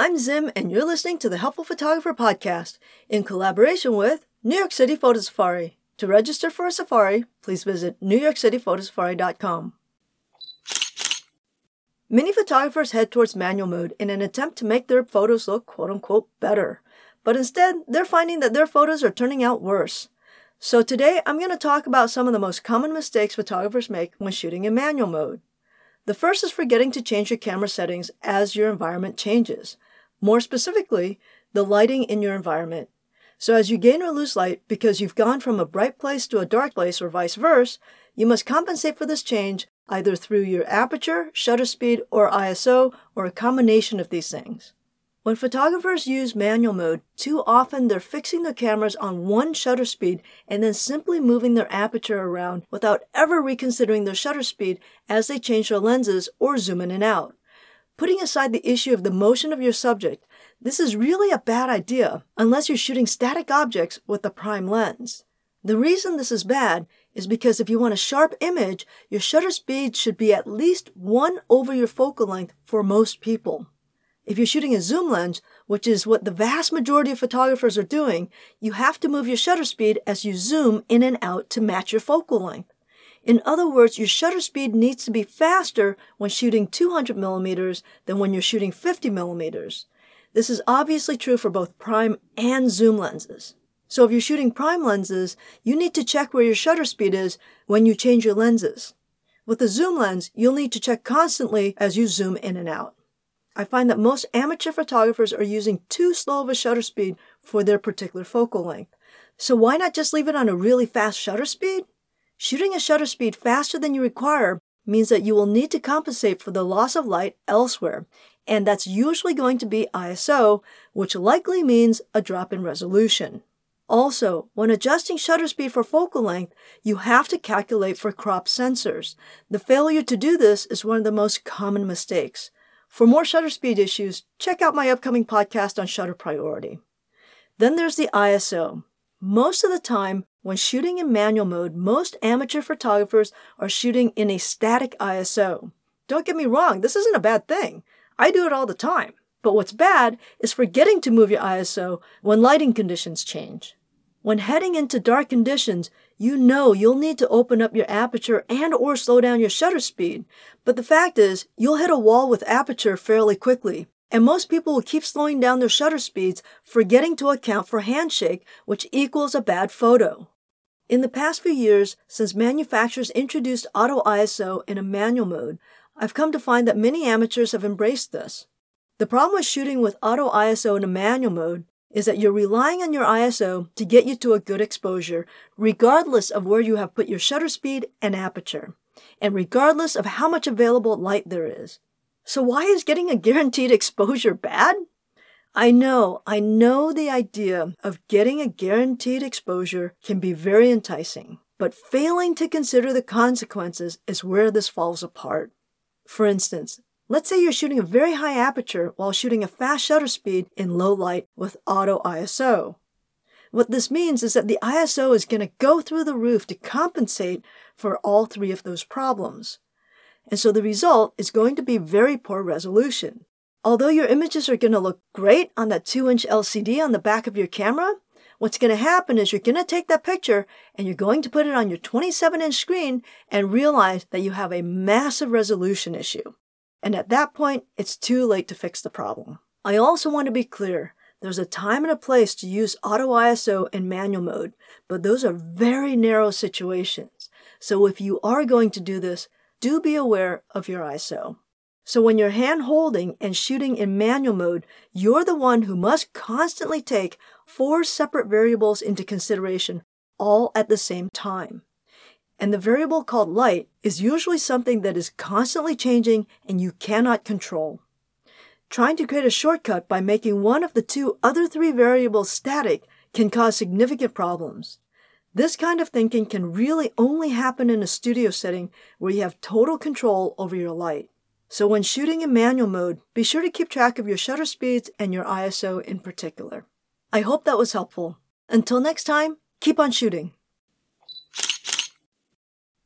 I'm Zim, and you're listening to the Helpful Photographer Podcast in collaboration with New York City Photo Safari. To register for a safari, please visit newyorkcityphotosafari.com. Many photographers head towards manual mode in an attempt to make their photos look quote unquote better, but instead, they're finding that their photos are turning out worse. So today, I'm going to talk about some of the most common mistakes photographers make when shooting in manual mode. The first is forgetting to change your camera settings as your environment changes. More specifically, the lighting in your environment. So as you gain or lose light because you've gone from a bright place to a dark place or vice versa, you must compensate for this change either through your aperture, shutter speed, or ISO, or a combination of these things. When photographers use manual mode, too often they're fixing their cameras on one shutter speed and then simply moving their aperture around without ever reconsidering their shutter speed as they change their lenses or zoom in and out. Putting aside the issue of the motion of your subject, this is really a bad idea unless you're shooting static objects with a prime lens. The reason this is bad is because if you want a sharp image, your shutter speed should be at least one over your focal length for most people. If you're shooting a zoom lens, which is what the vast majority of photographers are doing, you have to move your shutter speed as you zoom in and out to match your focal length. In other words, your shutter speed needs to be faster when shooting 200 millimeters than when you're shooting 50 millimeters. This is obviously true for both prime and zoom lenses. So if you're shooting prime lenses, you need to check where your shutter speed is when you change your lenses. With a zoom lens, you'll need to check constantly as you zoom in and out. I find that most amateur photographers are using too slow of a shutter speed for their particular focal length. So why not just leave it on a really fast shutter speed? Shooting a shutter speed faster than you require means that you will need to compensate for the loss of light elsewhere, and that's usually going to be ISO, which likely means a drop in resolution. Also, when adjusting shutter speed for focal length, you have to calculate for crop sensors. The failure to do this is one of the most common mistakes. For more shutter speed issues, check out my upcoming podcast on shutter priority. Then there's the ISO. Most of the time, when shooting in manual mode, most amateur photographers are shooting in a static ISO. Don't get me wrong, this isn't a bad thing. I do it all the time. But what's bad is forgetting to move your ISO when lighting conditions change. When heading into dark conditions, you know you'll need to open up your aperture and or slow down your shutter speed. But the fact is, you'll hit a wall with aperture fairly quickly. And most people will keep slowing down their shutter speeds, forgetting to account for handshake, which equals a bad photo. In the past few years, since manufacturers introduced auto ISO in a manual mode, I've come to find that many amateurs have embraced this. The problem with shooting with auto ISO in a manual mode is that you're relying on your ISO to get you to a good exposure, regardless of where you have put your shutter speed and aperture, and regardless of how much available light there is. So why is getting a guaranteed exposure bad? I know, I know the idea of getting a guaranteed exposure can be very enticing, but failing to consider the consequences is where this falls apart. For instance, let's say you're shooting a very high aperture while shooting a fast shutter speed in low light with auto ISO. What this means is that the ISO is going to go through the roof to compensate for all three of those problems. And so the result is going to be very poor resolution. Although your images are going to look great on that 2 inch LCD on the back of your camera, what's going to happen is you're going to take that picture and you're going to put it on your 27 inch screen and realize that you have a massive resolution issue. And at that point, it's too late to fix the problem. I also want to be clear. There's a time and a place to use auto ISO in manual mode, but those are very narrow situations. So if you are going to do this, do be aware of your ISO. So when you're hand holding and shooting in manual mode, you're the one who must constantly take four separate variables into consideration all at the same time. And the variable called light is usually something that is constantly changing and you cannot control. Trying to create a shortcut by making one of the two other three variables static can cause significant problems. This kind of thinking can really only happen in a studio setting where you have total control over your light. So when shooting in manual mode, be sure to keep track of your shutter speeds and your ISO in particular. I hope that was helpful. Until next time, keep on shooting.